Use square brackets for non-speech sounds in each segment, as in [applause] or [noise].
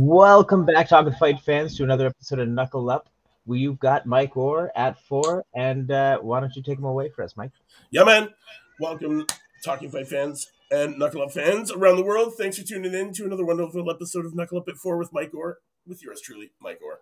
Welcome back, Talking Fight fans, to another episode of Knuckle Up. We've got Mike Orr at four, and uh, why don't you take him away for us, Mike? Yeah, man. Welcome, Talking Fight fans and Knuckle Up fans around the world. Thanks for tuning in to another wonderful episode of Knuckle Up at four with Mike Orr, with yours truly, Mike Orr.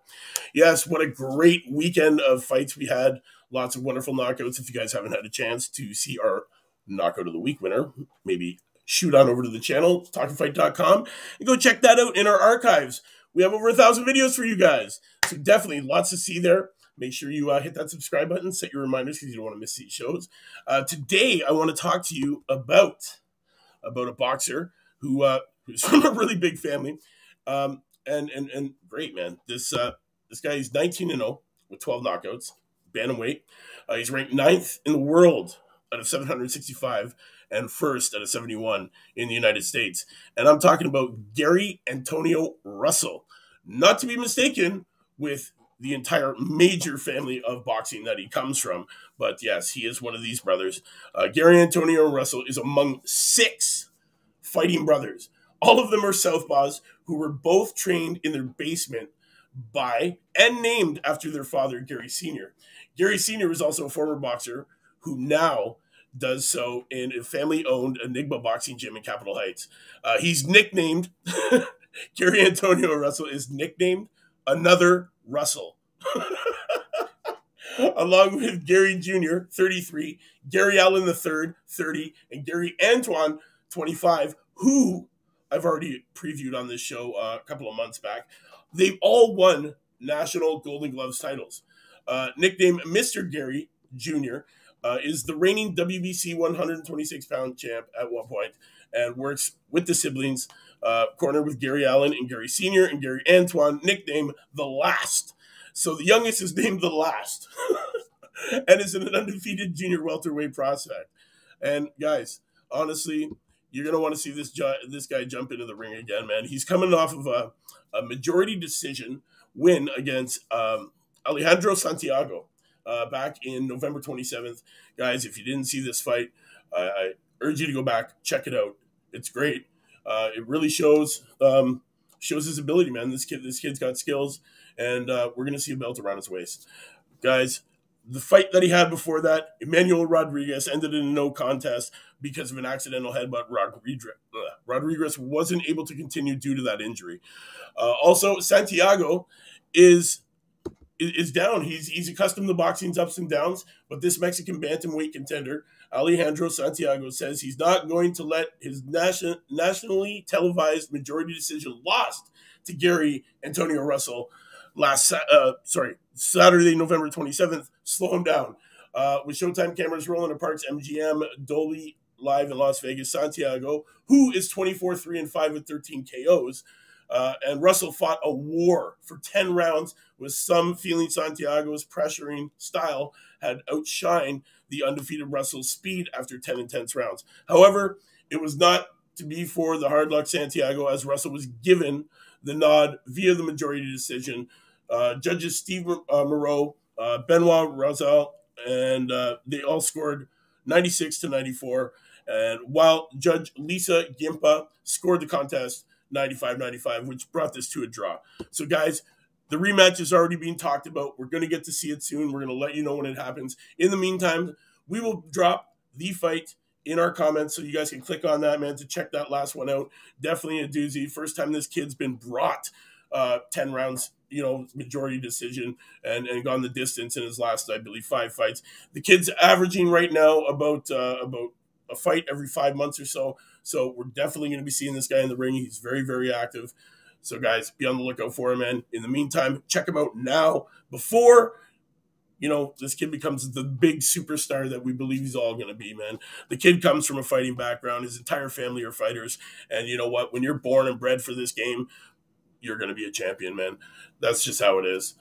Yes, what a great weekend of fights we had. Lots of wonderful knockouts. If you guys haven't had a chance to see our knockout of the week winner, maybe shoot on over to the channel, talkingfight.com, and go check that out in our archives. We have over a thousand videos for you guys. So definitely lots to see there. Make sure you uh, hit that subscribe button, set your reminders because you don't want to miss these shows. Uh, today, I want to talk to you about about a boxer who uh, who's [laughs] from a really big family, um, and and and great man. This uh, this guy is 19 and 0 with 12 knockouts, bantamweight. Uh, he's ranked ninth in the world out of 765 and first out of 71 in the United States. And I'm talking about Gary Antonio Russell, not to be mistaken with the entire major family of boxing that he comes from. But yes, he is one of these brothers. Uh, Gary Antonio Russell is among six fighting brothers. All of them are Southpaws who were both trained in their basement by and named after their father, Gary Sr. Gary Sr. is also a former boxer who now does so in a family owned Enigma Boxing Gym in Capitol Heights. Uh, he's nicknamed, [laughs] Gary Antonio Russell is nicknamed Another Russell. [laughs] Along with Gary Jr., 33, Gary Allen III, 30, and Gary Antuanne, 25, who I've already previewed on this show uh, a couple of months back. They've all won national Golden Gloves titles. Uh, nicknamed Mr. Gary Jr., uh, is the reigning WBC 126 pound champ at one point and works with the siblings, uh, corner with Gary Allen and Gary Sr. and Gary Antuanne, nicknamed The Last. So the youngest is named The Last [laughs] and is an undefeated junior welterweight prospect. And guys, honestly, you're gonna want to see this ju- this guy jump into the ring again, man. He's coming off of a, a majority decision win against um, Alejandro Santiago uh, back in November 27th. Guys, if you didn't see this fight, I, urge you to go back, check it out. It's great. Uh, it really shows um, shows his ability, man. This kid, this kid's got skills, and uh, we're gonna see a belt around his waist, guys. The fight that he had before that, Emmanuel Rodriguez, ended in a no contest because of an accidental headbutt. Rodriguez, Rodriguez wasn't able to continue due to that injury. Uh, also, Santiago is is down. He's he's accustomed to boxing's ups and downs, but this Mexican bantamweight contender, Alejandro Santiago, says he's not going to let his nation, nationally televised majority decision lost to Gary Antonio Russell last uh, sorry Saturday, November twenty seventh, slow him down. Uh, with Showtime cameras rolling at Parks MGM, Dolby Live in Las Vegas, Santiago, who is 24 3 and 5 with 13 KOs, uh, and Russell fought a war for 10 rounds, with some feeling Santiago's pressuring style had outshined the undefeated Russell's speed after 10 intense rounds. However, it was not to be for the hard luck Santiago, as Russell was given the nod via the majority decision. Uh, judges Steve uh, Moreau, uh, Benoit Roussel, and uh, they all scored 96 to 94. And while Judge Lisa Giampa scored the contest 95 95, which brought this to a draw. So, guys, the rematch is already being talked about. We're going to get to see it soon. We're going to let you know when it happens. In the meantime, we will drop the fight in our comments so you guys can click on that, man, to check that last one out. Definitely a doozy. First time this kid's been brought uh, 10 rounds, you know, majority decision and, and gone the distance in his last, I believe, five fights. The kid's averaging right now about uh, about a fight every five months or so. So we're definitely going to be seeing this guy in the ring. He's very, very active. So guys, be on the lookout for him, man. In the meantime, check him out now before you know this kid becomes the big superstar that we believe he's all going to be, man. The kid comes from a fighting background. His entire family are fighters, and you know what? When you're born and bred for this game, you're going to be a champion, man. That's just how it is.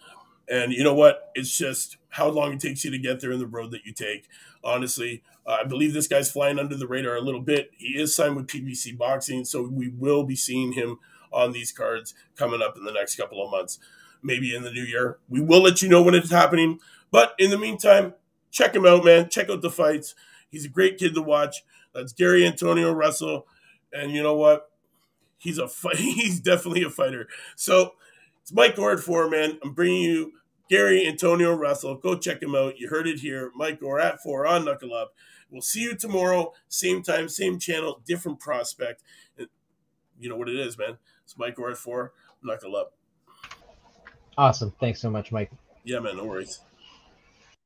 And you know what? It's just how long it takes you to get there in the road that you take. Honestly, uh, I believe this guy's flying under the radar a little bit. He is signed with PBC Boxing, so we will be seeing him on these cards coming up in the next couple of months, maybe in the new year. We will let you know when it's happening. But in the meantime, check him out, man. Check out the fights. He's a great kid to watch. That's Gary Antonio Russell. And you know what? he's a. [laughs] He's definitely a fighter. So it's Mike Gore at four, man. I'm bringing you Gary Antonio Russell. Go check him out. You heard it here. Mike Gore at four on Knuckle Up. We'll see you tomorrow, same time, same channel, different prospect. You know what it is, man. It's Mike Gore at four. Knuckle Up. Awesome. Thanks so much, Mike. Yeah, man. No worries.